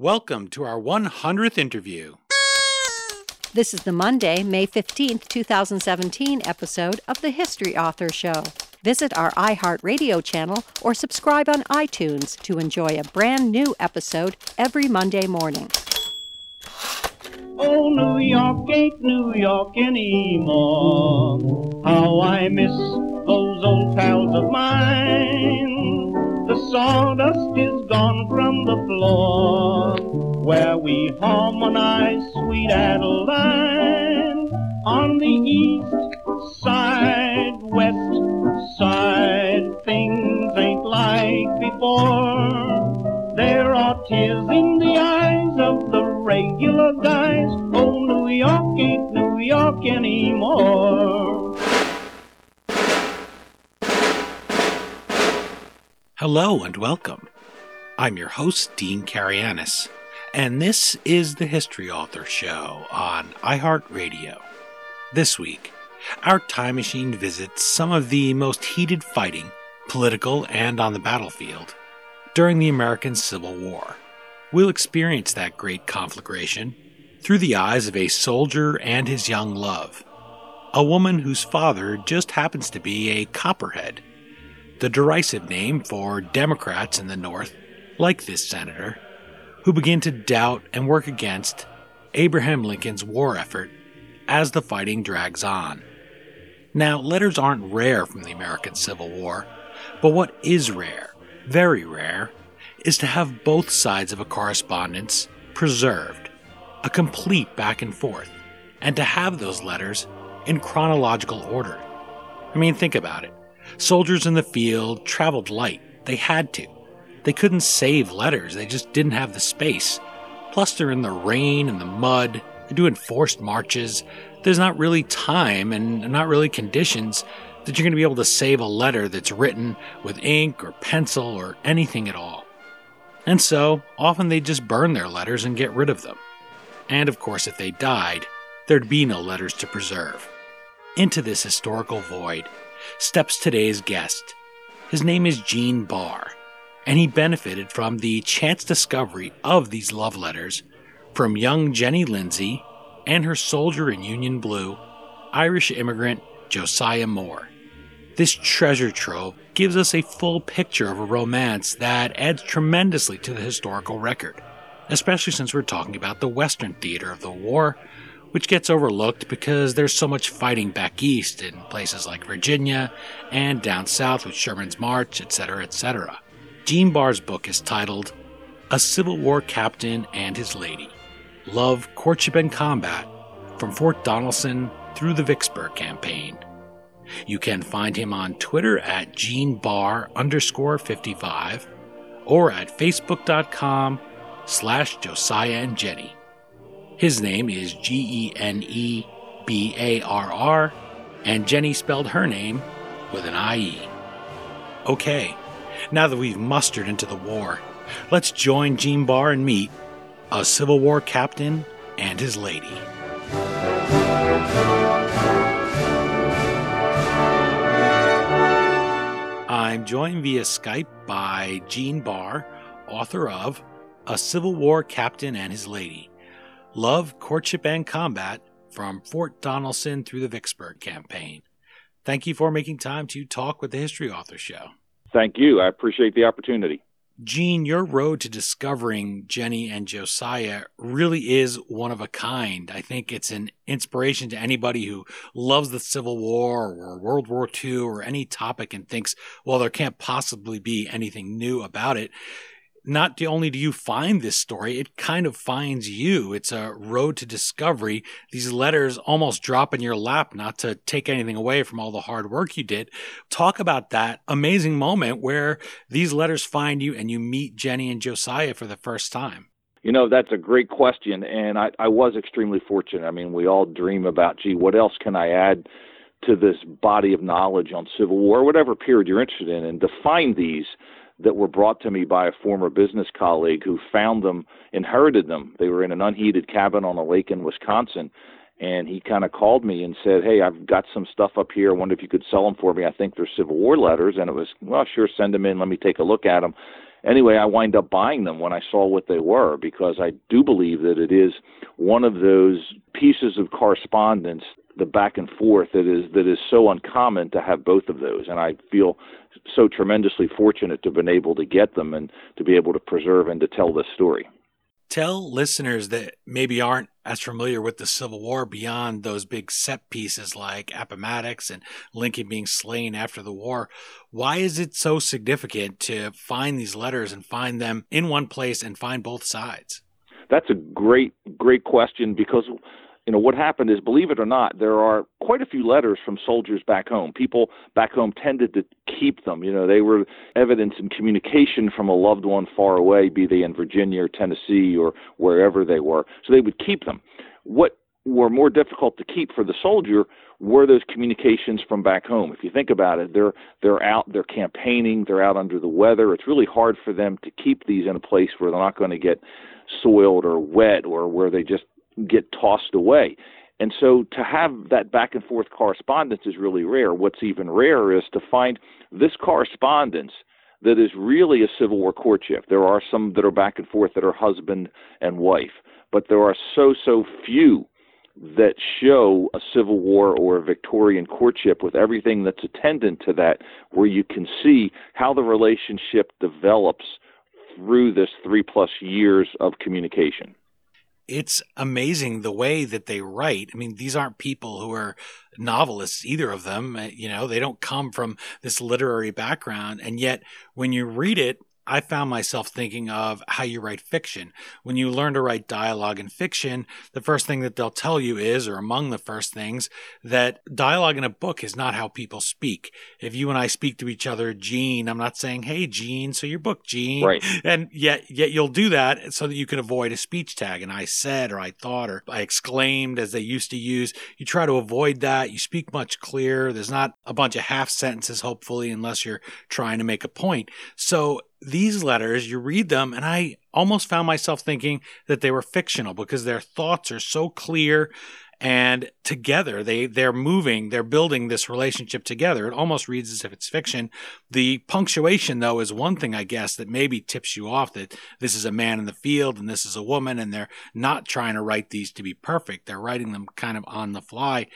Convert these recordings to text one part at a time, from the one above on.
Welcome to our 100th interview. This is the Monday, May 15th, 2017 episode of the History Author Show. Visit our iHeartRadio channel or subscribe on iTunes to enjoy a brand new episode every Monday morning. Oh, New York ain't New York anymore. How I miss those old pals of mine. The sawdust is gone from the floor where we harmonize sweet Adeline on the east side, west side. Things ain't like before. There are tears in the eyes of the regular guys. Oh, New York ain't New York anymore. Hello and welcome. I'm your host, Dean Karayanis, and this is the History Author Show on iHeartRadio. This week, our time machine visits some of the most heated fighting, political and on the battlefield, during the American Civil War. We'll experience that great conflagration through the eyes of a soldier and his young love, a woman whose father just happens to be a copperhead the derisive name for Democrats in the North, like this senator, who begin to doubt and work against Abraham Lincoln's war effort as the fighting drags on. Now, letters aren't rare from the American Civil War, but what is rare, very rare, is to have both sides of a correspondence preserved, a complete back and forth, and to have those letters in chronological order. I mean, think about it. Soldiers in the field traveled light. They had to. They couldn't save letters, they just didn't have the space. Plus, they're in the rain and the mud, they're doing forced marches. There's not really time and not really conditions that you're going to be able to save a letter that's written with ink or pencil or anything at all. And so, often they just burn their letters and get rid of them. And of course, if they died, there'd be no letters to preserve. Into this historical void, steps today's guest. His name is Gene Barr, and he benefited from the chance discovery of these love letters from young Jenny Lindsay and her soldier in Union Blue, Irish immigrant Josiah Moore. This treasure trove gives us a full picture of a romance that adds tremendously to the historical record, especially since we're talking about the Western theater of the war which gets overlooked because there's so much fighting back east in places like Virginia and down south with Sherman's March, etc., etc. Gene Barr's book is titled A Civil War Captain and His Lady Love, Courtship, and Combat from Fort Donelson through the Vicksburg Campaign. You can find him on Twitter at Gene Barr underscore 55 or at facebook.com slash Josiah and Jenny. His name is G E N E B A R R, and Jenny spelled her name with an I E. Okay, now that we've mustered into the war, let's join Gene Barr and meet a Civil War captain and his lady. I'm joined via Skype by Gene Barr, author of A Civil War Captain and His Lady Love, Courtship, and Combat from Fort Donelson through the Vicksburg Campaign. Thank you for making time to talk with the History Author Show. Thank you. I appreciate the opportunity. Gene, your road to discovering Jenny and Josiah really is one of a kind. I think it's an inspiration to anybody who loves the Civil War or World War II or any topic and thinks, well, there can't possibly be anything new about it not only do you find this story, it kind of finds you. It's a road to discovery. These letters almost drop in your lap, not to take anything away from all the hard work you did. Talk about that amazing moment where these letters find you and you meet Jenny and Josiah for the first time. You know, that's a great question. And I, I was extremely fortunate. I mean, we all dream about, gee, what else can I add to this body of knowledge on Civil War, whatever period you're interested in, and to find these that were brought to me by a former business colleague who found them, inherited them. They were in an unheated cabin on a lake in Wisconsin. And he kind of called me and said, Hey, I've got some stuff up here. I wonder if you could sell them for me. I think they're Civil War letters. And it was, Well, sure, send them in. Let me take a look at them. anyway, I wind up buying them when I saw what they were because I do believe that it is one of those pieces of correspondence, the back and forth that is that is so uncommon to have both of those, and I feel so tremendously fortunate to have been able to get them and to be able to preserve and to tell this story. Tell listeners that maybe aren't as familiar with the Civil War beyond those big set pieces like Appomattox and Lincoln being slain after the war. Why is it so significant to find these letters and find them in one place and find both sides? That's a great, great question because you know what happened is believe it or not there are quite a few letters from soldiers back home people back home tended to keep them you know they were evidence in communication from a loved one far away be they in virginia or tennessee or wherever they were so they would keep them what were more difficult to keep for the soldier were those communications from back home. If you think about it, they're they're out, they're campaigning, they're out under the weather. It's really hard for them to keep these in a place where they're not going to get soiled or wet or where they just get tossed away. And so to have that back and forth correspondence is really rare. What's even rarer is to find this correspondence that is really a Civil War courtship. There are some that are back and forth that are husband and wife, but there are so, so few that show a Civil War or a Victorian courtship with everything that's attendant to that, where you can see how the relationship develops through this three plus years of communication it's amazing the way that they write. I mean, these aren't people who are novelists, either of them. Uh, you know, they don't come from this literary background. And yet, when you read it, I found myself thinking of how you write fiction. When you learn to write dialogue in fiction, the first thing that they'll tell you is, or among the first things, that dialogue in a book is not how people speak. If you and I speak to each other, Gene, I'm not saying, "Hey, Gene," so your book, Gene, right? And yet, yet you'll do that so that you can avoid a speech tag. And I said, or I thought, or I exclaimed, as they used to use. You try to avoid that. You speak much clearer. There's not a bunch of half sentences, hopefully, unless you're trying to make a point. So these letters, you read them, and I almost found myself thinking that they were fictional because their thoughts are so clear and together. They they're moving they're building this relationship together. It almost reads as if it's fiction. The punctuation though is one thing i guess that maybe tips you off that this is a man in the field and this is a woman and they're not trying to write these to be perfect. They're writing them kind of on the fly.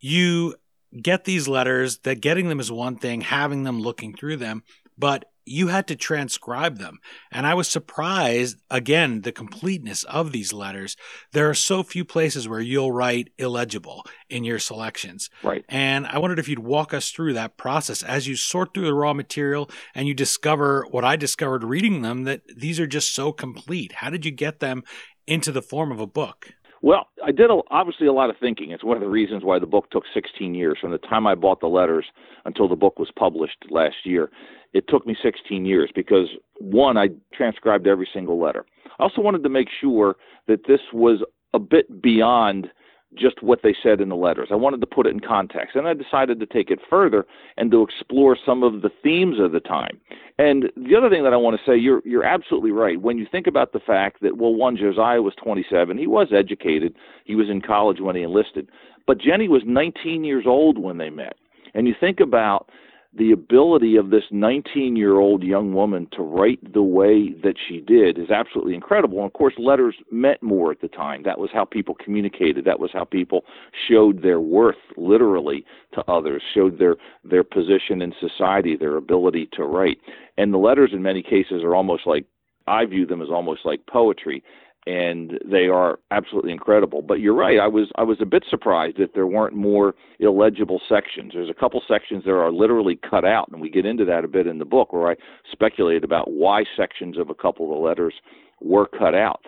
You get these letters that getting them is one thing having them looking through them but you had to transcribe them. And I was surprised, again, the completeness of these letters. There are so few places where you'll write illegible in your selections. Right. And I wondered if you'd walk us through that process as you sort through the raw material and you discover what I discovered reading them that these are just so complete. How did you get them into the form of a book? Well, I did a, obviously a lot of thinking. It's one of the reasons why the book took 16 years from the time I bought the letters until the book was published last year. It took me 16 years because one, I transcribed every single letter. I also wanted to make sure that this was a bit beyond just what they said in the letters. I wanted to put it in context. And I decided to take it further and to explore some of the themes of the time. And the other thing that I want to say, you're you're absolutely right. When you think about the fact that well, one Josiah was 27, he was educated, he was in college when he enlisted, but Jenny was 19 years old when they met. And you think about the ability of this 19 year old young woman to write the way that she did is absolutely incredible. And of course, letters meant more at the time. That was how people communicated. That was how people showed their worth literally to others, showed their, their position in society, their ability to write. And the letters, in many cases, are almost like I view them as almost like poetry and they are absolutely incredible. But you're right. I was I was a bit surprised that there weren't more illegible sections. There's a couple sections that are literally cut out, and we get into that a bit in the book, where I speculate about why sections of a couple of the letters were cut out.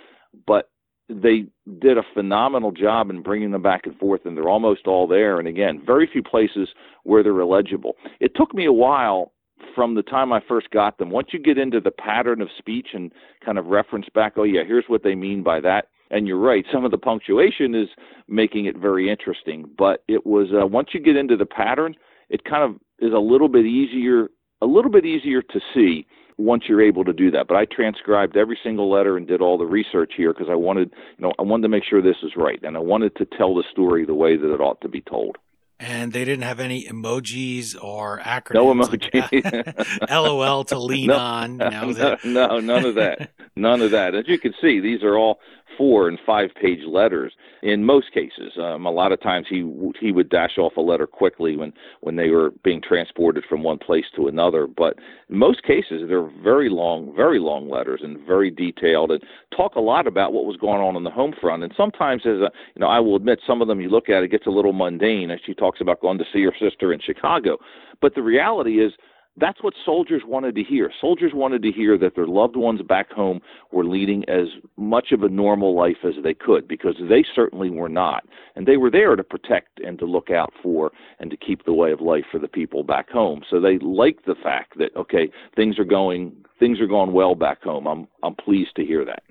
But they did a phenomenal job in bringing them back and forth, and they're almost all there. And again, very few places where they're illegible. It took me a while from the time I first got them. Once you get into the pattern of speech and kind of reference back, oh, yeah, here's what they mean by that. And you're right, some of the punctuation is making it very interesting. But it was, uh, once you get into the pattern, it kind of is a little bit easier, a little bit easier to see once you're able to do that. But I transcribed every single letter and did all the research here because I wanted, you know, I wanted to make sure this is right, and I wanted to tell the story the way that it ought to be told. And they didn't have any emojis or acronyms. No emoji. LOL to lean no, on. You know, no, no, none of that. None of that. As you can see, these are all four and five page letters in most cases. Um, a lot of times he he would dash off a letter quickly when when they were being transported from one place to another. But in most cases, they're very long, very long letters and very detailed and talk a lot about what was going on on the home front. And sometimes, as a you know, I will admit, some of them you look at it gets a little mundane as she talks about going to see her sister in Chicago. But the reality is that's what soldiers wanted to hear. Soldiers wanted to hear that their loved ones back home were leading as much of a normal life as they could because they certainly were not. And they were there to protect and to look out for and to keep the way of life for the people back home. So they liked the fact that okay, things are going things are going well back home. I'm I'm pleased to hear that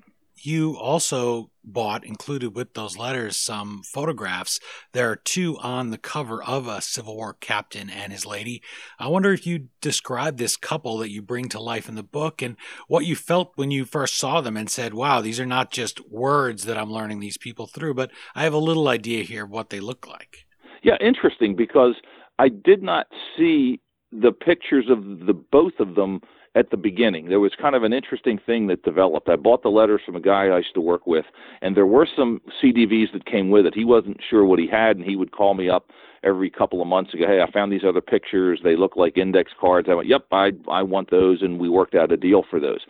you also bought, included with those letters, some photographs. There are two on the cover of a Civil War captain and his lady. I wonder if you describe this couple that you bring to life in the book and what you felt when you first saw them and said, wow, these are not just words that I'm learning these people through, but I have a little idea here of what they look like. Yeah, interesting because I did not see the pictures of the both of them at the beginning. There was kind of an interesting thing that developed. I bought the letters from a guy I used to work with, and there were some CDVs that came with it. He wasn't sure what he had, and he would call me up every couple of months and go, "Hey, I found these other pictures. They look like index cards." I went, "Yep, I I want those," and we worked out a deal for those.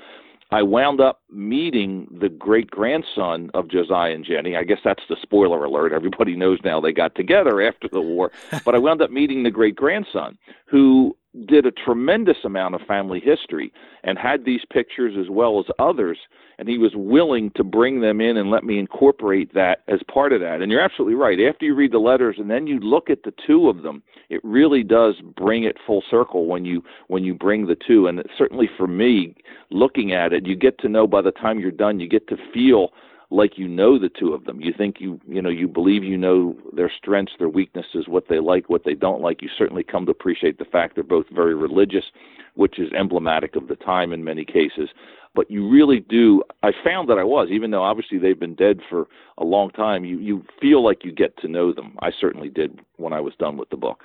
I wound up meeting the great grandson of Josiah and Jenny. I guess that's the spoiler alert. Everybody knows now they got together after the war. but I wound up meeting the great grandson who did a tremendous amount of family history and had these pictures as well as others and he was willing to bring them in and let me incorporate that as part of that. And you're absolutely right. After you read the letters and then you look at the two of them it really does bring it full circle when you when you bring the two. And certainly for me looking at it you get to know by the time you're done you get to feel like you know the two of them. You think you you know you believe you know their strengths, their weaknesses, what they like, what they don't like. You certainly come to appreciate the fact they're both very religious, which is emblematic of the time in many cases. But you really do. I found that I was, even though obviously they've been dead for a long time. You you feel like you get to know them. I certainly did when I was done with the book.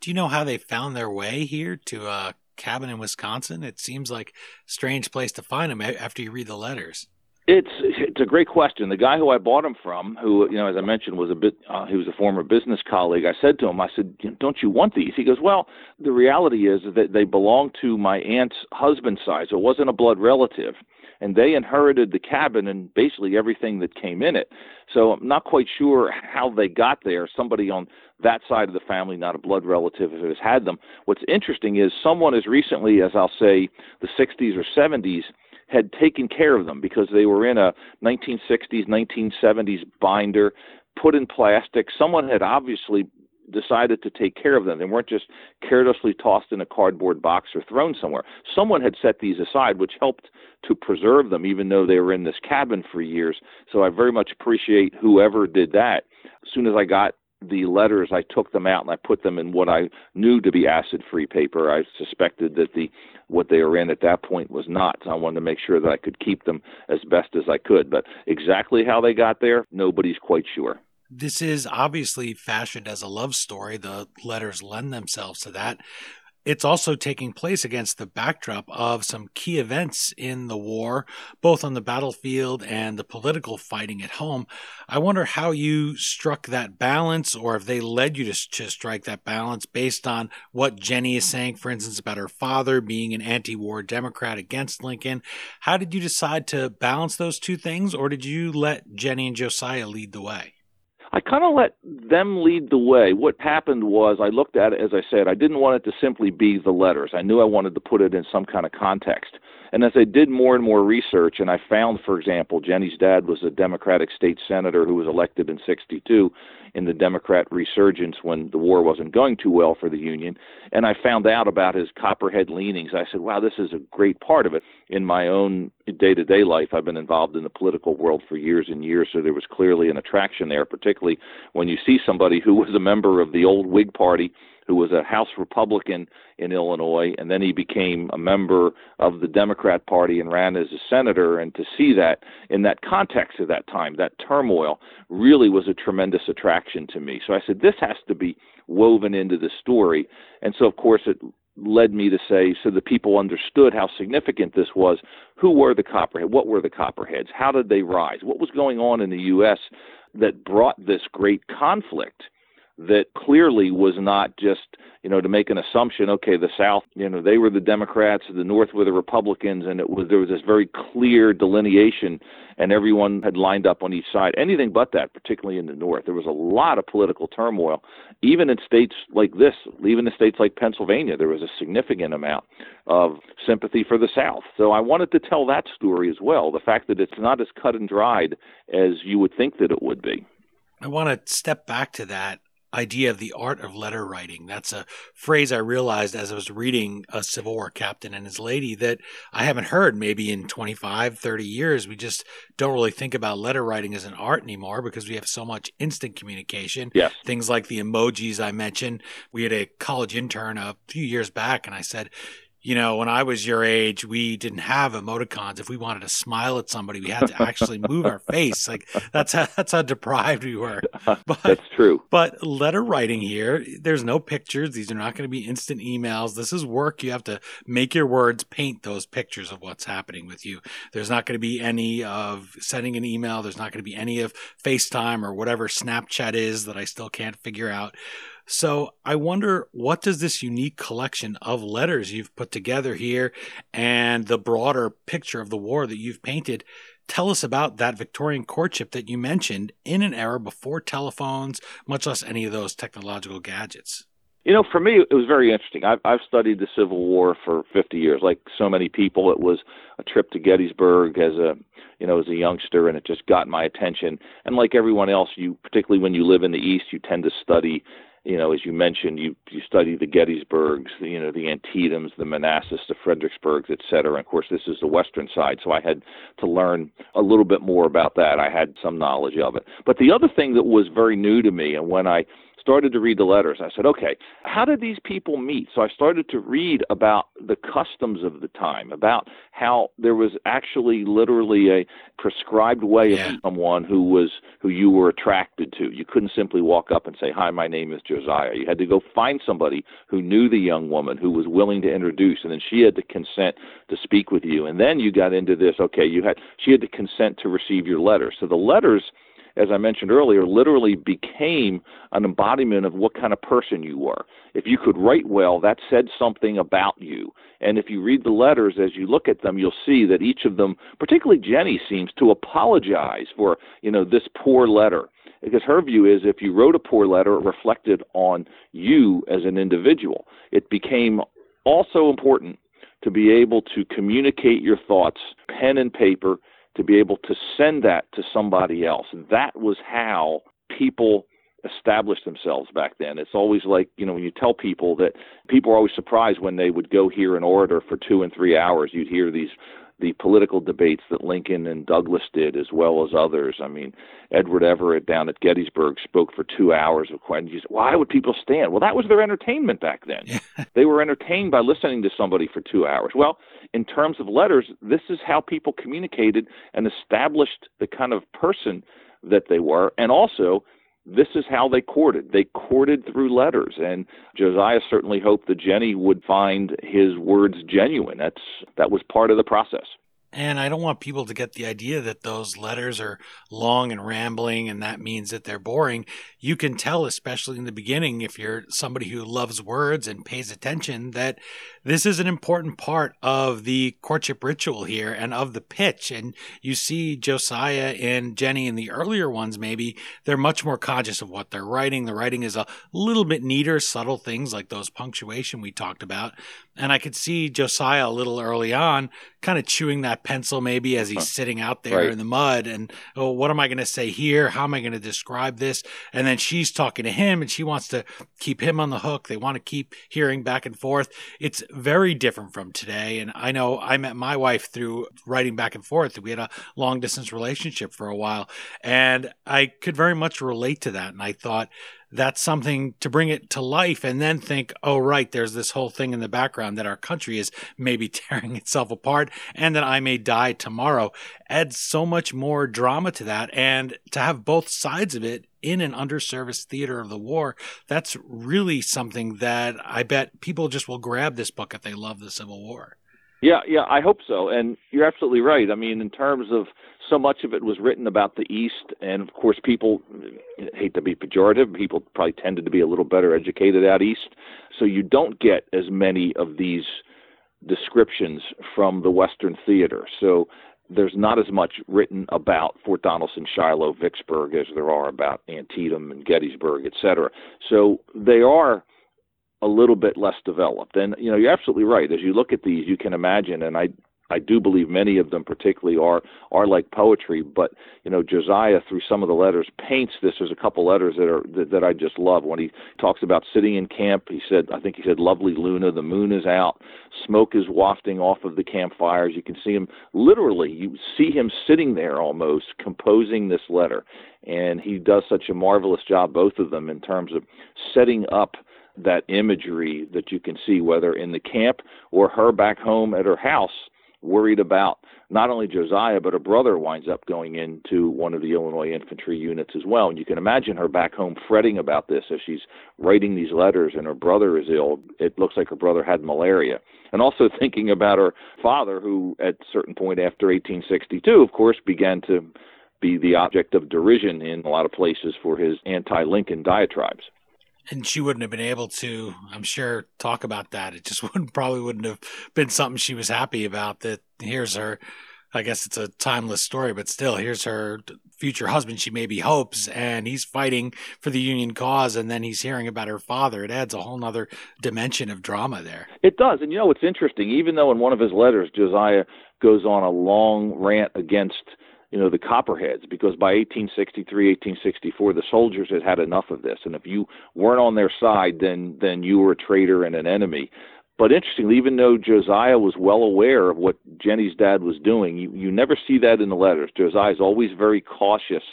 Do you know how they found their way here to a cabin in Wisconsin? It seems like a strange place to find them after you read the letters. It's it's a great question. The guy who I bought him from, who you know, as I mentioned, was a bit uh, he was a former business colleague. I said to him, I said, "Don't you want these?" He goes, "Well, the reality is that they belong to my aunt's husband's side, so it wasn't a blood relative." and they inherited the cabin and basically everything that came in it. So I'm not quite sure how they got there. Somebody on that side of the family, not a blood relative, has had them. What's interesting is someone as recently as I'll say the 60s or 70s had taken care of them because they were in a 1960s, 1970s binder, put in plastic. Someone had obviously decided to take care of them. They weren't just carelessly tossed in a cardboard box or thrown somewhere. Someone had set these aside, which helped to preserve them, even though they were in this cabin for years. So I very much appreciate whoever did that. As soon as I got the letters, I took them out and I put them in what I knew to be acid-free paper. I suspected that the what they were in at that point was not. So I wanted to make sure that I could keep them as best as I could. But exactly how they got there, nobody's quite sure. This is obviously fashioned as a love story. The letters lend themselves to that it's also taking place against the backdrop of some key events in the war, both on the battlefield and the political fighting at home. I wonder how you struck that balance, or if they led you to, to strike that balance based on what Jenny is saying, for instance, about her father being an anti war Democrat against Lincoln. How did you decide to balance those two things, or did you let Jenny and Josiah lead the way? I kind of let them lead the way. What happened was I looked at it, as I said, I didn't want it to simply be the letters. I knew I wanted to put it in some kind of context. And as I did more and more research, and I found, for example, Jenny's dad was a Democratic state senator who was elected in 62 in the Democrat resurgence when the war wasn't going too well for the Union. And I found out about his Copperhead leanings. I said, wow, this is a great part of it. In my own day to day life, I've been involved in the political world for years and years, so there was clearly an attraction there, particularly when you see somebody who was a member of the old Whig Party who was a House Republican in Illinois, and then he became a member of the Democrat Party and ran as a senator. And to see that in that context of that time, that turmoil, really was a tremendous attraction to me. So I said, this has to be woven into the story. And so, of course, it led me to say, so the people understood how significant this was. Who were the Copperheads? What were the Copperheads? How did they rise? What was going on in the U.S. that brought this great conflict? That clearly was not just you know to make an assumption okay the south you know they were the democrats the north were the republicans and it was there was this very clear delineation and everyone had lined up on each side. Anything but that particularly in the north. There was a lot of political turmoil even in states like this even in states like pennsylvania there was a significant amount of sympathy for the south. So i wanted to tell that story as well the fact that it's not as cut and dried as you would think that it would be. I want to step back to that idea of the art of letter writing. That's a phrase I realized as I was reading A Civil War Captain and His Lady that I haven't heard maybe in 25, 30 years. We just don't really think about letter writing as an art anymore because we have so much instant communication. Yes. Things like the emojis I mentioned. We had a college intern a few years back and I said, you know, when I was your age, we didn't have emoticons. If we wanted to smile at somebody, we had to actually move our face. Like that's how that's how deprived we were. But, that's true. But letter writing here, there's no pictures. These are not going to be instant emails. This is work. You have to make your words paint those pictures of what's happening with you. There's not going to be any of sending an email. There's not going to be any of FaceTime or whatever Snapchat is that I still can't figure out. So I wonder what does this unique collection of letters you've put together here and the broader picture of the war that you've painted tell us about that Victorian courtship that you mentioned in an era before telephones, much less any of those technological gadgets. You know, for me, it was very interesting. I've, I've studied the Civil War for 50 years. Like so many people, it was a trip to Gettysburg as a, you know, as a youngster, and it just got my attention. And like everyone else, you, particularly when you live in the East, you tend to study you know, as you mentioned, you you study the Gettysburgs, the, you know, the Antietam's, the Manassas, the Fredericksburgs, et cetera. And of course, this is the western side, so I had to learn a little bit more about that. I had some knowledge of it. But the other thing that was very new to me, and when I started to read the letters. I said, okay, how did these people meet? So I started to read about the customs of the time, about how there was actually literally a prescribed way yeah. of someone who was who you were attracted to. You couldn't simply walk up and say, "Hi, my name is Josiah." You had to go find somebody who knew the young woman who was willing to introduce, and then she had to consent to speak with you. And then you got into this. Okay, you had she had to consent to receive your letter. So the letters as I mentioned earlier, literally became an embodiment of what kind of person you were. If you could write well, that said something about you. And if you read the letters as you look at them, you'll see that each of them, particularly Jenny, seems to apologize for, you know, this poor letter. Because her view is if you wrote a poor letter, it reflected on you as an individual. It became also important to be able to communicate your thoughts, pen and paper, to be able to send that to somebody else. And That was how people established themselves back then. It's always like, you know, when you tell people that people are always surprised when they would go hear an orator for two and three hours, you'd hear these the political debates that Lincoln and Douglas did, as well as others. I mean, Edward Everett down at Gettysburg spoke for two hours of questions. Why would people stand? Well, that was their entertainment back then. they were entertained by listening to somebody for two hours. Well, in terms of letters, this is how people communicated and established the kind of person that they were, and also this is how they courted. They courted through letters, and Josiah certainly hoped that Jenny would find his words genuine. That's that was part of the process. And I don't want people to get the idea that those letters are long and rambling and that means that they're boring. You can tell, especially in the beginning, if you're somebody who loves words and pays attention, that this is an important part of the courtship ritual here and of the pitch. And you see Josiah and Jenny in the earlier ones, maybe they're much more conscious of what they're writing. The writing is a little bit neater, subtle things like those punctuation we talked about. And I could see Josiah a little early on kind of chewing that pencil maybe as he's sitting out there right. in the mud and oh what am i going to say here how am i going to describe this and then she's talking to him and she wants to keep him on the hook. They want to keep hearing back and forth. It's very different from today. And i know i met my wife through writing back and forth. We had a long distance relationship for a while. And i could very much relate to that. And i thought that's something to bring it to life and then think, oh, right, there's this whole thing in the background that our country is maybe tearing itself apart and that I may die tomorrow. Adds so much more drama to that. And to have both sides of it in an underserviced theater of the war, that's really something that I bet people just will grab this book if they love the Civil War. Yeah, yeah, I hope so. And you're absolutely right. I mean, in terms of so much of it was written about the East, and of course, people hate to be pejorative. People probably tended to be a little better educated out East, so you don't get as many of these descriptions from the Western theater. So there's not as much written about Fort Donelson, Shiloh, Vicksburg as there are about Antietam and Gettysburg, et cetera. So they are a little bit less developed. And you know, you're absolutely right. As you look at these, you can imagine, and I I do believe many of them, particularly, are are like poetry. But you know, Josiah, through some of the letters, paints this. There's a couple letters that are that, that I just love. When he talks about sitting in camp, he said, I think he said, "Lovely Luna, the moon is out, smoke is wafting off of the campfires." You can see him literally. You see him sitting there almost composing this letter, and he does such a marvelous job, both of them, in terms of setting up that imagery that you can see, whether in the camp or her back home at her house worried about not only Josiah, but her brother winds up going into one of the Illinois infantry units as well. And you can imagine her back home fretting about this as she's writing these letters and her brother is ill. It looks like her brother had malaria. And also thinking about her father, who at a certain point after 1862, of course, began to be the object of derision in a lot of places for his anti Lincoln diatribes and she wouldn't have been able to i'm sure talk about that. It just wouldn't probably wouldn't have been something she was happy about that here's her i guess it's a timeless story but still here's her future husband. She maybe hopes and he's fighting for the union cause and then he's hearing about her father. It adds a whole nother dimension of drama there. It does. And you know what's interesting? Even though in one of his letters josiah goes on a long rant against you know the copperheads because by 1863 1864 the soldiers had had enough of this. And if you weren't on their side then then you were a traitor and an enemy. But interestingly even though josiah was well aware of what jenny's dad was doing you, you never see that in the letters. Josiah's always very cautious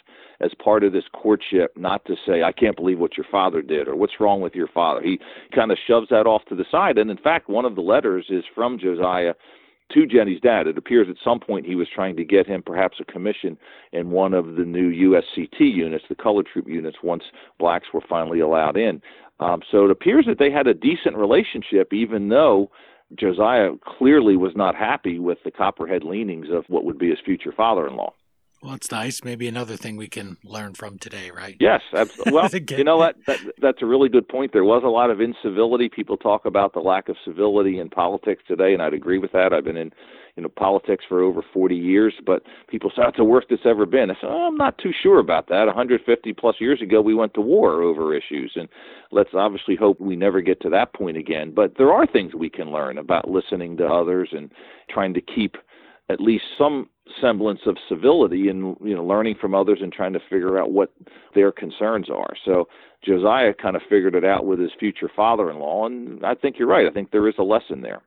as part of this courtship not to say i can't believe what your father did or what's wrong with your father? He kind of shoves that off to the side. And in fact one of the letters is from josiah to Jenny's dad. It appears at some point he was trying to get him perhaps a commission in one of the new USCT units, the colored troop units, once blacks were finally allowed in. Um, so it appears that they had a decent relationship, even though Josiah clearly was not happy with the copperhead leanings of what would be his future father in law. Well, it's nice. Maybe another thing we can learn from today, right? Yes. absolutely. Well, you know what? That, that's a really good point. There was a lot of incivility. People talk about the lack of civility in politics today, and I'd agree with that. I've been in, you know, politics for over 40 years, but people say it's the worst it's ever been. I said, oh, I'm not too sure about that. 150 plus years ago, we went to war over issues, and let's obviously hope we never get to that point again. But there are things we can learn about listening to others and trying to keep at least some semblance of civility and you know learning from others and trying to figure out what their concerns are. So Josiah kind of figured it out with his future father-in-law, and I think you're right. I think there is a lesson there.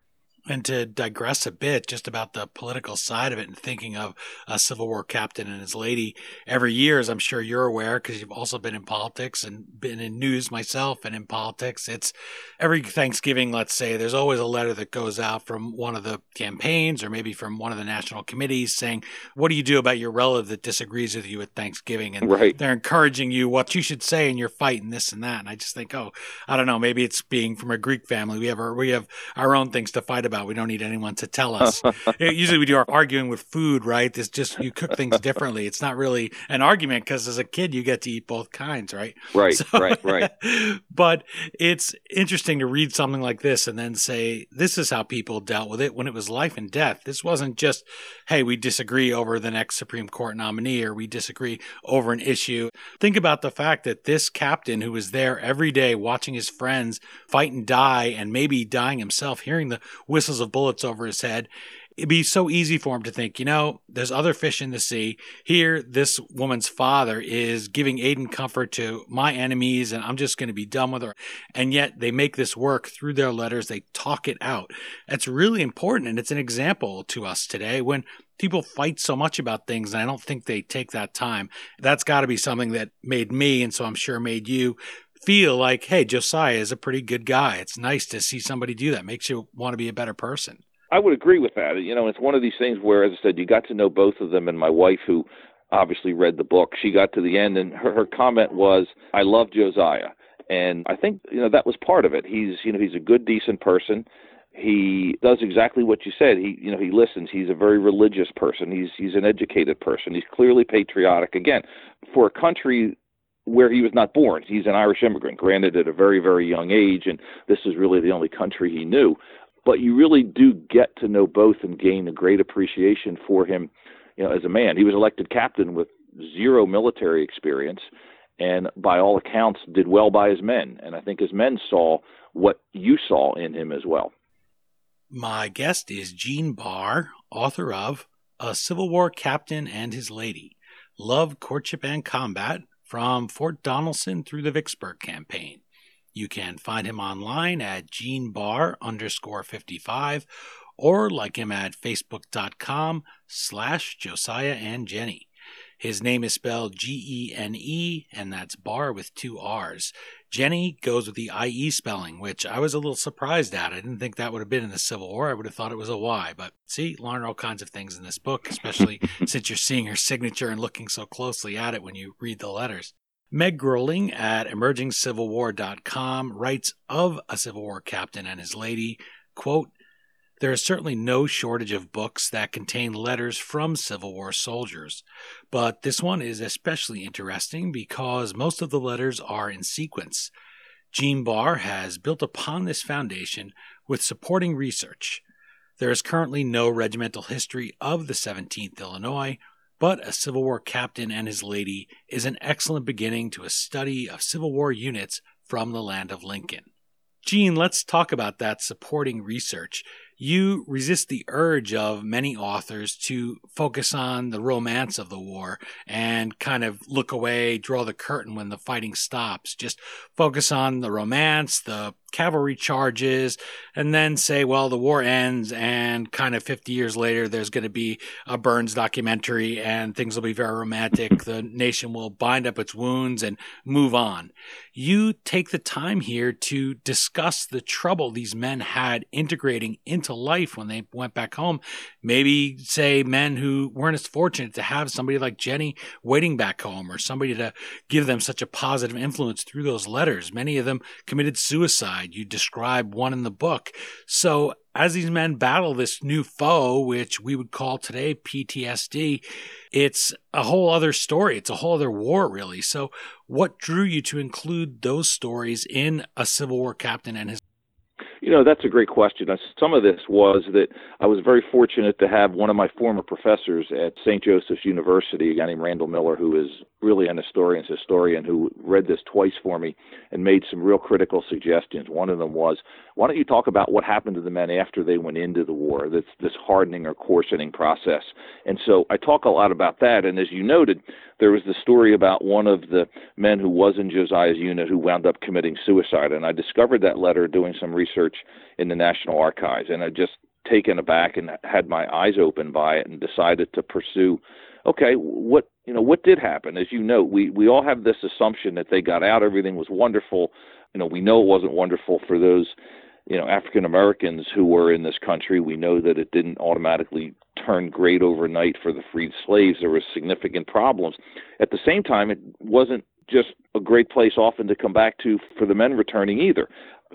And to digress a bit just about the political side of it and thinking of a Civil War captain and his lady every year, as I'm sure you're aware, because you've also been in politics and been in news myself and in politics. It's every Thanksgiving, let's say, there's always a letter that goes out from one of the campaigns or maybe from one of the national committees saying, What do you do about your relative that disagrees with you at Thanksgiving? And right. they're encouraging you what you should say in your fight and this and that. And I just think, oh, I don't know, maybe it's being from a Greek family. We have our, we have our own things to fight about about. We don't need anyone to tell us. Usually we do our arguing with food, right? It's just you cook things differently. It's not really an argument because as a kid you get to eat both kinds, right? Right, so, right, right. but it's interesting to read something like this and then say this is how people dealt with it when it was life and death. This wasn't just hey, we disagree over the next Supreme Court nominee or we disagree over an issue. Think about the fact that this captain who was there every day watching his friends fight and die and maybe dying himself, hearing the of bullets over his head, it'd be so easy for him to think, you know, there's other fish in the sea. Here, this woman's father is giving aid and comfort to my enemies, and I'm just going to be done with her. And yet they make this work through their letters. They talk it out. That's really important, and it's an example to us today when people fight so much about things, and I don't think they take that time. That's got to be something that made me, and so I'm sure made you feel like, hey, Josiah is a pretty good guy. It's nice to see somebody do that. Makes you want to be a better person. I would agree with that. You know, it's one of these things where, as I said, you got to know both of them, and my wife, who obviously read the book, she got to the end, and her, her comment was, "I love Josiah," and I think you know that was part of it. He's you know he's a good, decent person. He does exactly what you said. He you know he listens. He's a very religious person. He's he's an educated person. He's clearly patriotic. Again, for a country where he was not born. He's an Irish immigrant, granted at a very, very young age, and this is really the only country he knew. But you really do get to know both and gain a great appreciation for him, you know, as a man. He was elected captain with zero military experience, and by all accounts, did well by his men. And I think his men saw what you saw in him as well. My guest is Gene Barr, author of A Civil War Captain and His Lady Love, Courtship, and Combat from Fort Donelson through the Vicksburg campaign. You can find him online at Gene Barr underscore 55 or like him at facebook.com slash Josiah and Jenny. His name is spelled G E N E, and that's bar with two R's. Jenny goes with the IE spelling, which I was a little surprised at. I didn't think that would have been in the Civil War. I would have thought it was a Y. But see, learn all kinds of things in this book, especially since you're seeing her signature and looking so closely at it when you read the letters. Meg Groeling at emergingcivilwar.com writes of a Civil War captain and his lady, quote, there is certainly no shortage of books that contain letters from Civil War soldiers, but this one is especially interesting because most of the letters are in sequence. Gene Barr has built upon this foundation with supporting research. There is currently no regimental history of the 17th Illinois, but a Civil War captain and his lady is an excellent beginning to a study of Civil War units from the land of Lincoln. Gene, let's talk about that supporting research you resist the urge of many authors to focus on the romance of the war and kind of look away, draw the curtain when the fighting stops. Just focus on the romance, the cavalry charges, and then say, well, the war ends, and kind of 50 years later, there's going to be a Burns documentary, and things will be very romantic. the nation will bind up its wounds and move on. You take the time here to discuss the trouble these men had integrating into life when they went back home. Maybe, say, men who weren't as fortunate to have somebody like Jenny waiting back home, or somebody to give them such a positive influence through those letters. Many of them committed suicide you describe one in the book. So as these men battle this new foe, which we would call today PTSD, it's a whole other story. It's a whole other war, really. So, what drew you to include those stories in a Civil War captain and his you know, that's a great question. Some of this was that I was very fortunate to have one of my former professors at St. Joseph's University, a guy named Randall Miller, who is really an historian's historian, who read this twice for me and made some real critical suggestions. One of them was, why don't you talk about what happened to the men after they went into the war, this, this hardening or coarsening process? And so I talk a lot about that. And as you noted, there was the story about one of the men who was in Josiah's unit who wound up committing suicide. And I discovered that letter doing some research in the National Archives. And I just taken aback and had my eyes open by it and decided to pursue okay what you know what did happen? As you know we we all have this assumption that they got out everything was wonderful. You know we know it wasn't wonderful for those you know African Americans who were in this country. We know that it didn't automatically turn great overnight for the freed slaves. There were significant problems. At the same time it wasn't just a great place often to come back to for the men returning either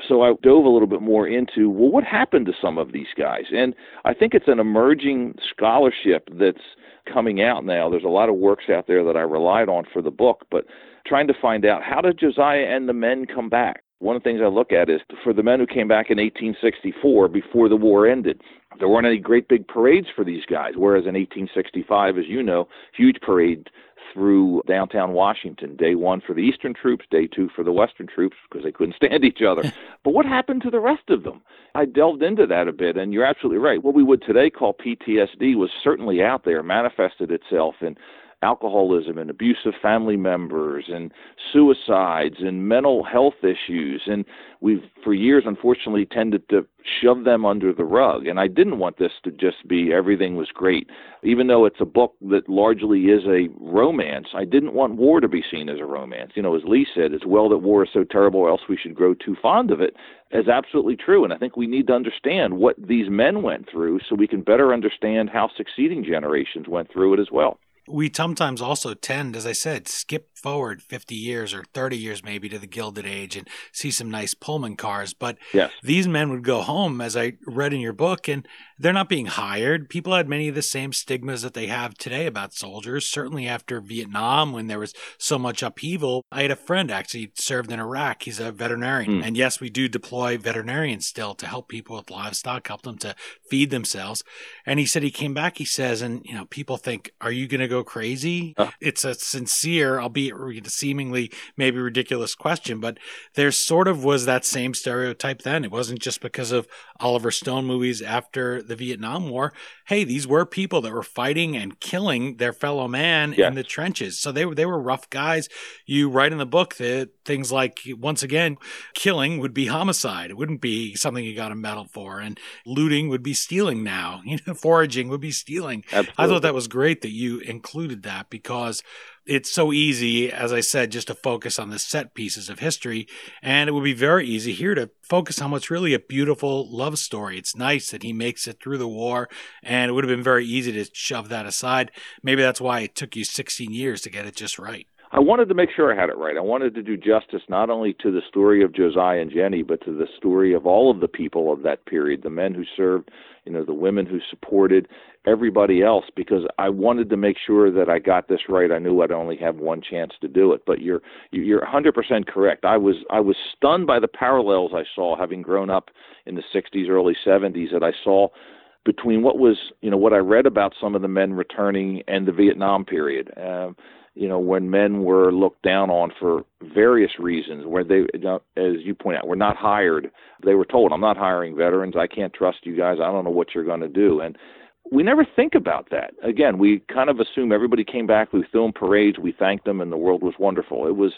so I dove a little bit more into well, what happened to some of these guys? And I think it's an emerging scholarship that's coming out now. There's a lot of works out there that I relied on for the book, but trying to find out how did Josiah and the men come back? One of the things I look at is for the men who came back in 1864 before the war ended, there weren't any great big parades for these guys. Whereas in 1865, as you know, huge parade through downtown Washington. Day one for the Eastern troops, day two for the Western troops because they couldn't stand each other. but what happened to the rest of them? I delved into that a bit, and you're absolutely right. What we would today call PTSD was certainly out there, manifested itself in alcoholism and abusive family members and suicides and mental health issues. And we've for years unfortunately tended to shove them under the rug. And I didn't want this to just be everything was great. Even though it's a book that largely is a romance I didn't want war to be seen as a romance. You know as Lee said it's well that war is so terrible or else we should grow too fond of it. is absolutely true. And I think we need to understand what these men went through so we can better understand how succeeding generations went through it as well we sometimes also tend, as I said, skip forward 50 years or 30 years maybe to the Gilded Age and see some nice Pullman cars. But yes. these men would go home, as I read in your book, and they're not being hired. People had many of the same stigmas that they have today about soldiers. Certainly after Vietnam, when there was so much upheaval, I had a friend actually served in Iraq. He's a veterinarian. Mm. And yes, we do deploy veterinarians still to help people with livestock, help them to feed themselves. And he said he came back, he says, and you know, people think, are you going to go crazy? Uh. It's a sincere, albeit seemingly maybe ridiculous question, but there sort of was that same stereotype then. It wasn't just because of Oliver Stone movies after the Vietnam War. Hey, these were people that were fighting and killing their fellow man in the trenches. So they were they were rough guys. You write in the book that things like once again, killing would be homicide. It wouldn't be something you got a medal for, and looting would be stealing now. You know, foraging would be stealing. Absolutely. I thought that was great that you included that because it's so easy, as I said, just to focus on the set pieces of history. And it would be very easy here to focus on what's really a beautiful love story. It's nice that he makes it through the war, and it would have been very easy to shove that aside. Maybe that's why it took you 16 years to get it just right. I wanted to make sure I had it right. I wanted to do justice not only to the story of Josiah and Jenny, but to the story of all of the people of that period, the men who served, you know, the women who supported, everybody else, because I wanted to make sure that I got this right. I knew I'd only have one chance to do it. But you're you're 100% correct. I was I was stunned by the parallels I saw, having grown up in the 60s, early 70s, that I saw between what was you know what I read about some of the men returning and the Vietnam period. Um, you know, when men were looked down on for various reasons, where they, as you point out, were not hired. They were told, "I'm not hiring veterans. I can't trust you guys. I don't know what you're going to do." And we never think about that. Again, we kind of assume everybody came back. We filmed parades. We thanked them, and the world was wonderful. It was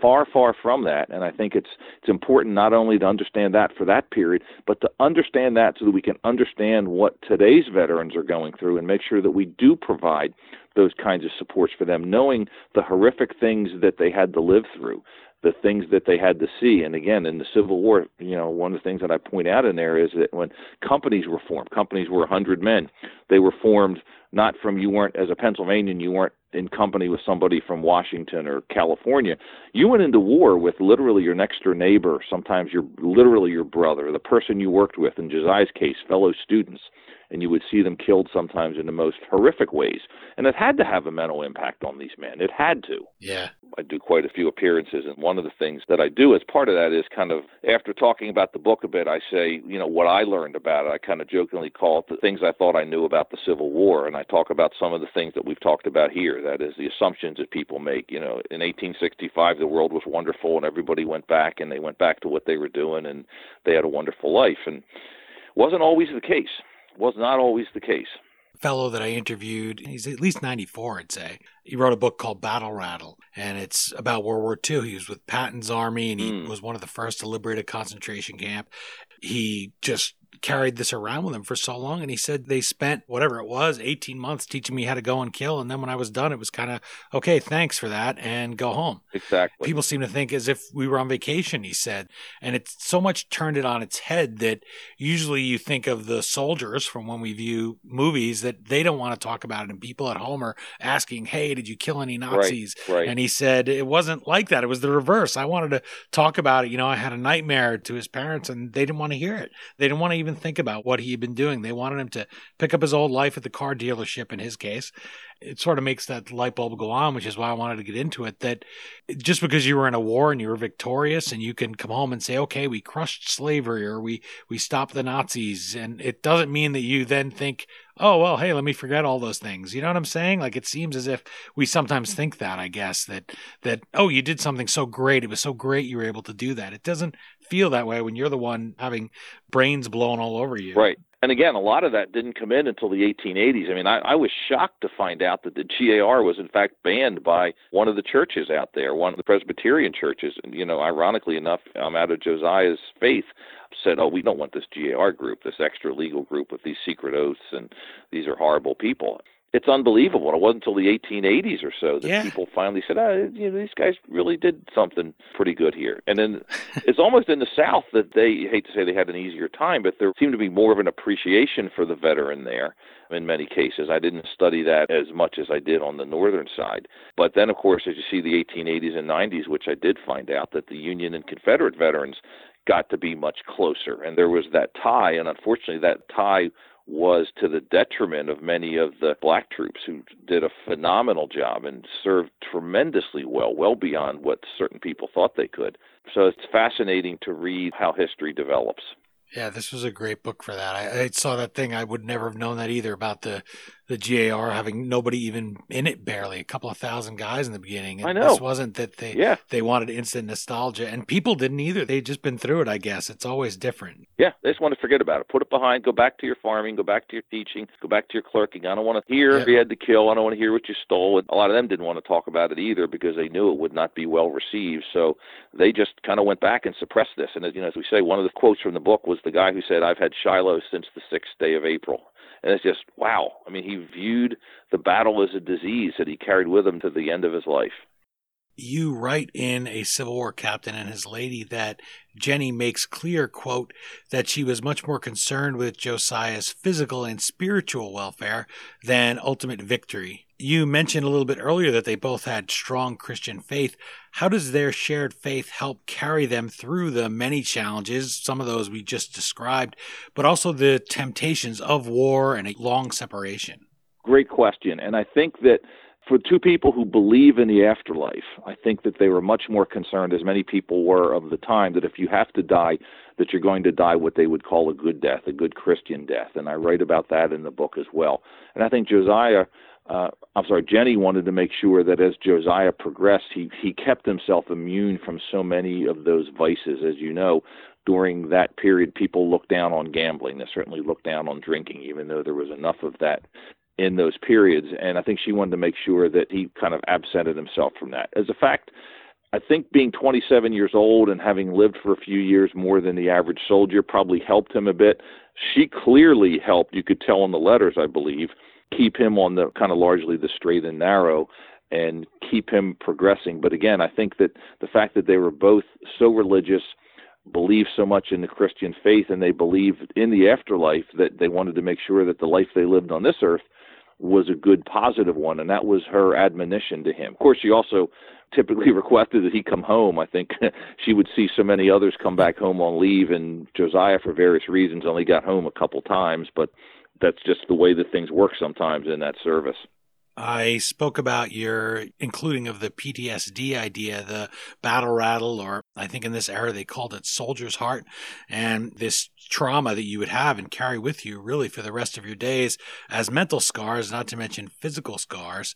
far, far from that. And I think it's it's important not only to understand that for that period, but to understand that so that we can understand what today's veterans are going through and make sure that we do provide those kinds of supports for them, knowing the horrific things that they had to live through, the things that they had to see. And again, in the Civil War, you know, one of the things that I point out in there is that when companies were formed, companies were 100 men, they were formed not from you weren't as a Pennsylvanian, you weren't in company with somebody from Washington or California. You went into war with literally your next door neighbor, sometimes your literally your brother, the person you worked with, in Josiah's case, fellow students and you would see them killed sometimes in the most horrific ways. And it had to have a mental impact on these men. It had to. Yeah. I do quite a few appearances, and one of the things that I do as part of that is kind of after talking about the book a bit, I say, you know, what I learned about it. I kind of jokingly call it the things I thought I knew about the Civil War, and I talk about some of the things that we've talked about here. That is the assumptions that people make. You know, in 1865, the world was wonderful, and everybody went back, and they went back to what they were doing, and they had a wonderful life, and wasn't always the case was not always the case. Fellow that I interviewed, he's at least 94, I'd say. He wrote a book called Battle Rattle, and it's about World War II. He was with Patton's army, and he mm. was one of the first to liberate a concentration camp. He just carried this around with him for so long. And he said they spent whatever it was, 18 months teaching me how to go and kill. And then when I was done, it was kind of, okay, thanks for that and go home. Exactly. People seem to think as if we were on vacation, he said. And it's so much turned it on its head that usually you think of the soldiers from when we view movies that they don't want to talk about it. And people at home are asking, hey, did you kill any Nazis? Right, right. And he said it wasn't like that. It was the reverse. I wanted to talk about it. You know, I had a nightmare to his parents and they didn't want to hear it. They didn't want to even think about what he had been doing. They wanted him to pick up his old life at the car dealership in his case. It sort of makes that light bulb go on, which is why I wanted to get into it. That just because you were in a war and you were victorious and you can come home and say, okay, we crushed slavery or we, we stopped the Nazis. And it doesn't mean that you then think, oh, well, hey, let me forget all those things. You know what I'm saying? Like it seems as if we sometimes think that, I guess, that, that, oh, you did something so great. It was so great you were able to do that. It doesn't feel that way when you're the one having brains blown all over you. Right And again, a lot of that didn't come in until the 1880s. I mean, I, I was shocked to find out that the GAR was in fact banned by one of the churches out there, one of the Presbyterian churches. And, you know, ironically enough, I'm out of Josiah's faith said, "Oh, we don't want this GAR group, this extra legal group with these secret oaths, and these are horrible people." It's unbelievable. It wasn't until the 1880s or so that Yeah. people finally said, "Oh, you know, these guys really did something pretty good here." And then it's almost in the South that they hate to say they had an easier time, but there seemed to be more of an appreciation for the veteran there in many cases. I didn't study that as much as I did on the northern side. But then, of course, as you see the 1880s and 90s, which I did find out that the Union and Confederate veterans got to be much closer. And there was that tie, and unfortunately, that tie was to the detriment of many of the black troops who did a phenomenal job and served tremendously well, well beyond what certain people thought they could. So it's fascinating to read how history develops. Yeah, this was a great book for that. I, I saw that thing. I would never have known that either about the the GAR having nobody even in it, barely a couple of thousand guys in the beginning. And I know. This wasn't that they Yeah. they wanted instant nostalgia, and people didn't either. They'd just been through it. I guess it's always different. Yeah, they just want to forget about it. Put it behind. Go back to your farming. Go back to your teaching. Go back to your clerking. I don't want to hear Yeah. you had to kill. I don't want to hear what you stole. And a lot of them didn't want to talk about it either because they knew it would not be well received. So they just kind of went back and suppressed this. And as you know, as we say, one of the quotes from the book was the guy who said, "I've had Shiloh since the sixth day of April." And it's just wow. I mean, he viewed the battle as a disease that he carried with him to the end of his life. You write in a Civil War captain and his lady that Jenny makes clear, quote, that she was much more concerned with Josiah's physical and spiritual welfare than ultimate victory. You mentioned a little bit earlier that they both had strong Christian faith. How does their shared faith help carry them through the many challenges, some of those we just described, but also the temptations of war and a long separation? Great question. And I think that for two people who believe in the afterlife, I think that they were much more concerned, as many people were of the time, that if you have to die, that you're going to die what they would call a good death, a good Christian death. And I write about that in the book as well. And I think Josiah, uh, I'm sorry, Jenny wanted to make sure that as Josiah progressed, he, he kept himself immune from so many of those vices. As you know, during that period, people looked down on gambling. They certainly looked down on drinking, even though there was enough of that in those periods. And I think she wanted to make sure that he kind of absented himself from that. As a fact, I think being 27 years old and having lived for a few years more than the average soldier probably helped him a bit. She clearly helped, you could tell in the letters, I believe, keep him on the kind of largely the straight and narrow and keep him progressing. But again, I think that the fact that they were both so religious, believed so much in the Christian faith, and they believed in the afterlife that they wanted to make sure that the life they lived on this earth was a good positive one and that was her admonition to him. Of course she also typically requested that he come home. I think she would see so many others come back home on leave and josiah for various reasons only got home a couple times but that's just the way that things work sometimes in that service I spoke about your including of the PTSD idea, the battle rattle, or I think in this era they called it soldier's heart, and this trauma that you would have and carry with you really for the rest of your days as mental scars, not to mention physical scars.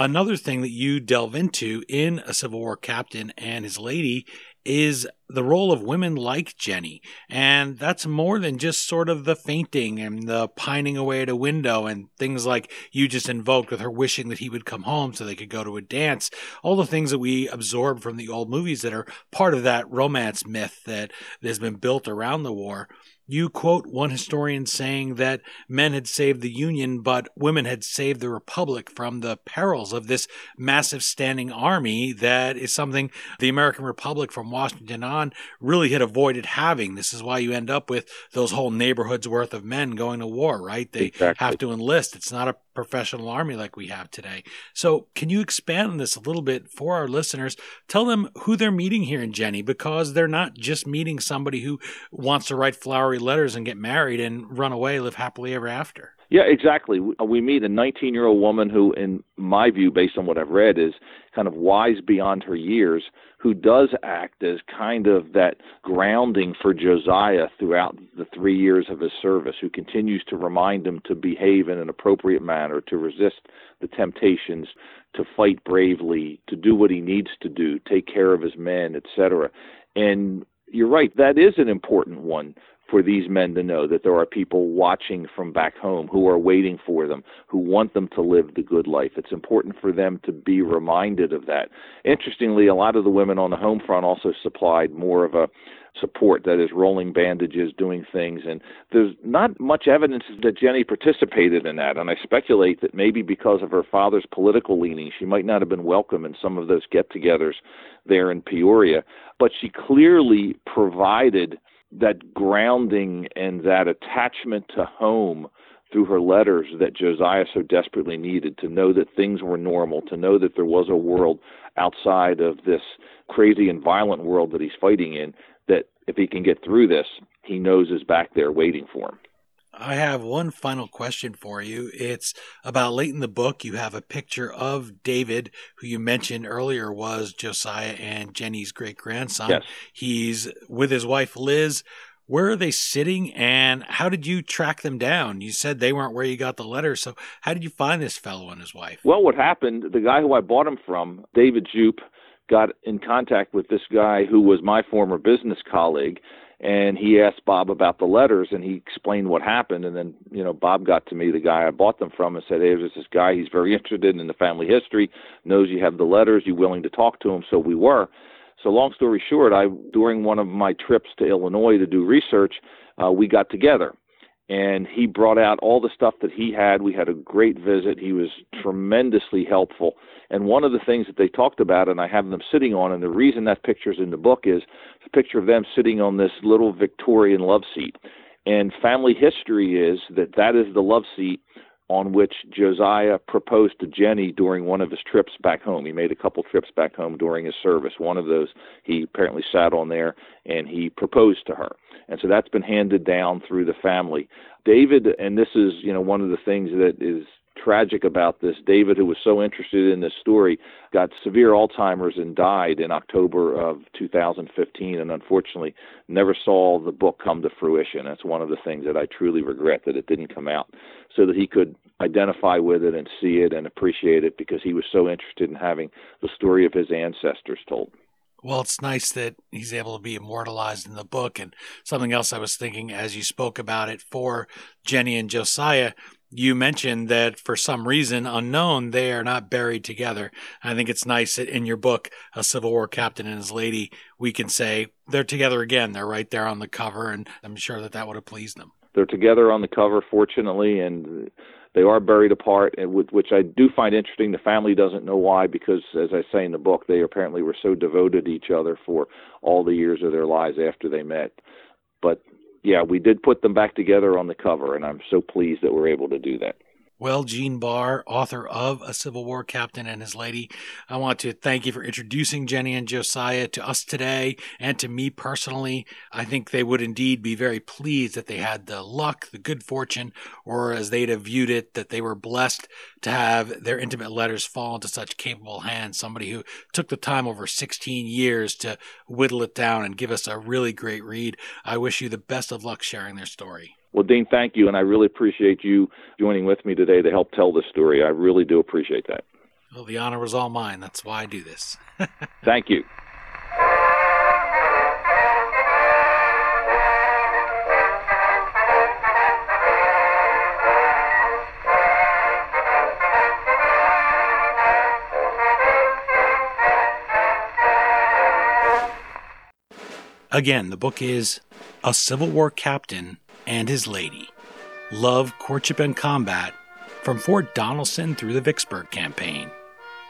Another thing that you delve into in A Civil War Captain and His Lady is the role of women like Jenny. And that's more than just sort of the fainting and the pining away at a window and things like you just invoked with her wishing that he would come home so they could go to a dance. All the things that we absorb from the old movies that are part of that romance myth that has been built around the war. You quote one historian saying that men had saved the Union, but women had saved the Republic from the perils of this massive standing army that is something the American Republic from Washington on really had avoided having. This is why you end up with those whole neighborhoods worth of men going to war, right? They Exactly. have to enlist. It's not a professional army like we have today. So, can you expand on this a little bit for our listeners? Tell them who they're meeting here in Jenny because they're not just meeting somebody who wants to write flowery letters and get married and run away, live happily ever after. Yeah, exactly. We- uh, We meet a 19 year old woman who, in my view, based on what I've read, is kind of wise beyond her years, who does act as kind of that grounding for Josiah throughout the three years of his service, who continues to remind him to behave in an appropriate manner, to resist the temptations, to fight bravely, to do what he needs to do, take care of his men, etc. And you're right, that is an important one for these men to know that there are people watching from back home who are waiting for them, who want them to live the good life. It's important for them to be reminded of that. Interestingly, a lot of the women on the home front also supplied more of a support that is rolling bandages doing things and there's not much evidence that jenny participated in that and i speculate that maybe because of her father's political leaning she might not have been welcome in some of those get-togethers there in peoria but she clearly provided that grounding and that attachment to home through her letters that Josiah so desperately needed to know that things were normal, to know that there was a world outside of this crazy and violent world that he's fighting in, that if he can get through this, he knows is back there waiting for him. I have one final question for you. It's about late in the book. You have a picture of David, who you mentioned earlier was Josiah and Jenny's great grandson. Yes. He's with his wife Liz. Where are they sitting and how did you track them down? You said they weren't where you got the letter. So, how did you find this fellow and his wife? Well, what happened, the guy who I bought him from, David Jupe, got in contact with this guy who was my former business colleague and he asked Bob about the letters and he explained what happened and then you know Bob got to me the guy I bought them from and said hey there's this guy he's very interested in the family history knows you have the letters you willing to talk to him? So we were. So long story short I during one of my trips to Illinois to do research uh, we got together and he brought out all the stuff that he had. We had a great visit. He was tremendously helpful. And one of the things that they talked about, and I have them sitting on, and the reason that picture's in the book is a picture of them sitting on this little Victorian love seat. And family history is that that is the love seat on which Josiah proposed to Jenny during one of his trips back home. He made a couple trips back home during his service. One of those he apparently sat on there and he proposed to her. And so that's been handed down through the family. David, and this is, you know, one of the things that is tragic about this. David, who was so interested in this story, got severe Alzheimer's and died in October of 2015, and unfortunately never saw the book come to fruition. That's one of the things that I truly regret that it didn't come out, so that he could identify with it and see it and appreciate it because he was so interested in having the story of his ancestors told. Well, it's nice that he's able to be immortalized in the book. And something else I was thinking as you spoke about it for Jenny and Josiah, you mentioned that for some reason unknown, they are not buried together. I think it's nice that in your book, A Civil War Captain and His Lady, we can say they're together again. They're right there on the cover, and I'm sure that that would have pleased them. They're together on the cover, fortunately, and they are buried apart, which I do find interesting. The family doesn't know why, because as I say in the book, they apparently were so devoted to each other for all the years of their lives after they met. But yeah, we did put them back together on the cover, and I'm so pleased that we're able to do that. Well, Gene Barr, author of A Civil War Captain and His Lady, I want to thank you for introducing Jenny and Josiah to us today and to me personally. I think they would indeed be very pleased that they had the luck, the good fortune, or as they'd have viewed it, that they were blessed to have their intimate letters fall into such capable hands. Somebody who took the time over 16 years to whittle it down and give us a really great read. I wish you the best of luck sharing their story. Well, Dean, thank you, and I really appreciate you joining with me today to help tell this story. I really do appreciate that. Well, the honor was all mine. That's why I do this. thank you. Again, the book is A Civil War Captain and his lady. Love, courtship, and combat from Fort Donelson through the Vicksburg campaign.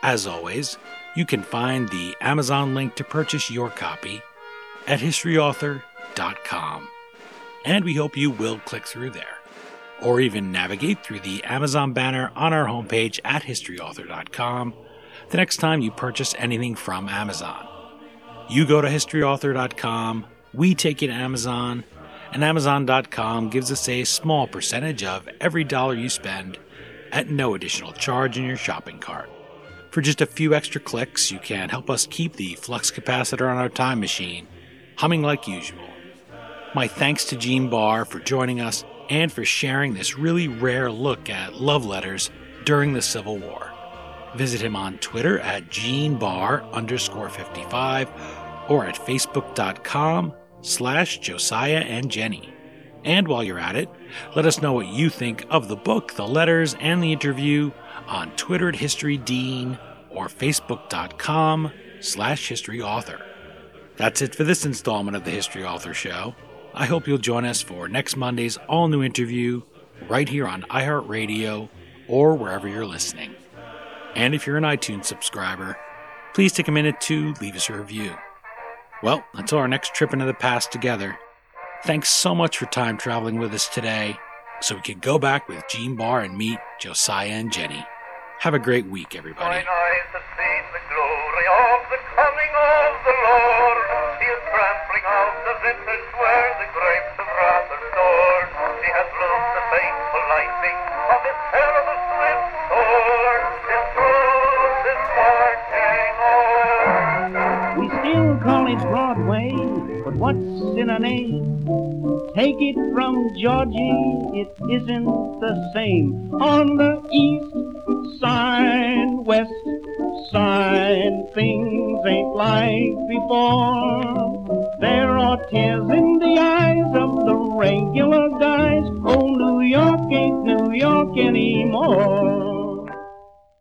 As always, you can find the Amazon link to purchase your copy at historyauthor.com. And we hope you will click through there, or even navigate through the Amazon banner on our homepage at historyauthor.com the next time you purchase anything from Amazon. You go to historyauthor.com, we take you to Amazon, and Amazon.com gives us a small percentage of every dollar you spend at no additional charge in your shopping cart. For just a few extra clicks, you can help us keep the flux capacitor on our time machine humming like usual. My thanks to Gene Barr for joining us and for sharing this really rare look at love letters during the Civil War. Visit him on Twitter at Gene Barr underscore 55 or at facebook.com slash Josiah and Jenny. And while you're at it, let us know what you think of the book, the letters, and the interview on Twitter at HistoryDean or Facebook.com slash HistoryAuthor. That's it for this installment of the History Author Show. I hope you'll join us for next Monday's all new interview right here on iHeartRadio or wherever you're listening. And if you're an iTunes subscriber, please take a minute to leave us a review. Well, until our next trip into the past together, thanks so much for time traveling with us today so we could go back with Gene Barr and meet Josiah and Jenny. Have a great week, everybody. He has loosed the lightning of his terrible swift sword. It Broadway, but what's in a name? Take it from Georgie, it isn't the same. On the east side, west side, things ain't like before. There are tears in the eyes of the regular guys. Oh, New York ain't New York anymore.